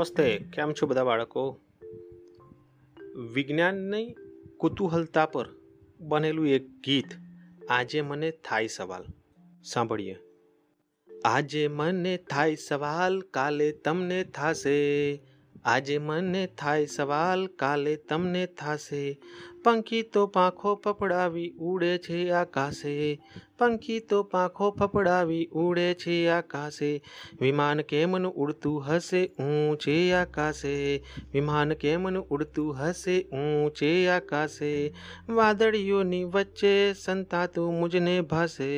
નમસ્તે, કેમ છો બધા બાળકો? વિજ્ઞાનની કુતૂહલતા પર બનેલું એક ગીત આજે મને થાય સવાલ. સાંભળીએ. આજે મને થાય સવાલ, કાલે તમને થાશે. આજે મને થાય સવાલ, કાલે તમને થાશે. પંખી તો પાંખો ફફડાવી ઉડે છે આકાશે પંખી તો પાંખો ફફડાવી ઉડે છે આકાશે વિમાન કેમનું ઉડતું હશે ઊંચે આકાશે વિમાન કેમનું ઉડતું હશે ઊંચે આકાશે વાદળીઓની વચ્ચે સંતાતું મુજને ભાસે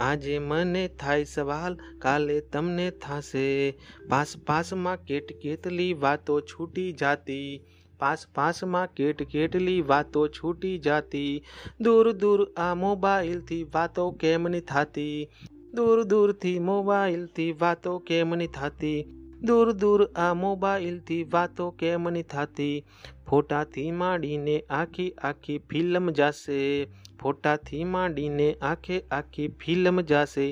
આજે મને થાય સવાલ કાલે તમને થાશે પાસ પાસમાં કેટ કેટલી વાતો છૂટી જાતી પાસ પાસમાં કેટ કેટલી વાતો છૂટી જાતી. દૂર દૂર આ મોબાઈલથી વાતો કેમની થાતી? દૂર દૂરથી મોબાઈલથી વાતો કેમની થાતી? દૂર દૂર આ મોબાઈલથી વાતો કેમની થાતી? ફોટાથી માંડીને આખી આખી ફિલ્મ જાશે ફોટાથી માંડીને આખે આખી ફિલ્મ જાશે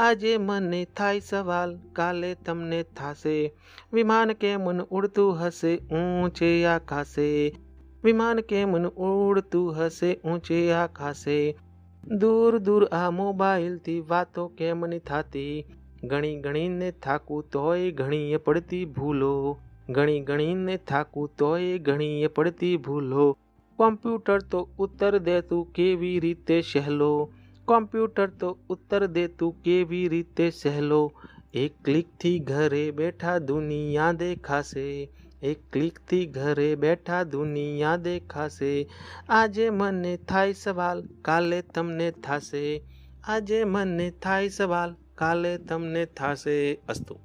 આજે મને થાય સવાલ કાલે તમને થાશે વિમાન કેમન ઉડતું હશે ઊંચે આકાશે વિમાન કેમન ઉડતું હશે ઊંચે આકાશે દૂર દૂર આ મોબાઈલથી વાતો કેમની થાતી ગણી ગણીને થાકું તોય ઘણીએ પડતી ભૂલો ગણી ગણીને થાકું તોય ઘણીએ પડતી ભૂલો કોમ્પ્યુટર તો ઉત્તર દેતું કેવી રીતે સહેલો કોમ્પ્યુટર તો ઉત્તર દેતું કેવી રીતે સહેલો એક ક્લિકથી ઘરે બેઠા દુનિયા દેખાશે એક ક્લિકથી ઘરે બેઠા દુનિયા દેખાશે આજે મને થાય સવાલ કાલે તમને થાશે આજે મને થાય સવાલ કાલે તમને થાશે અસ્તુ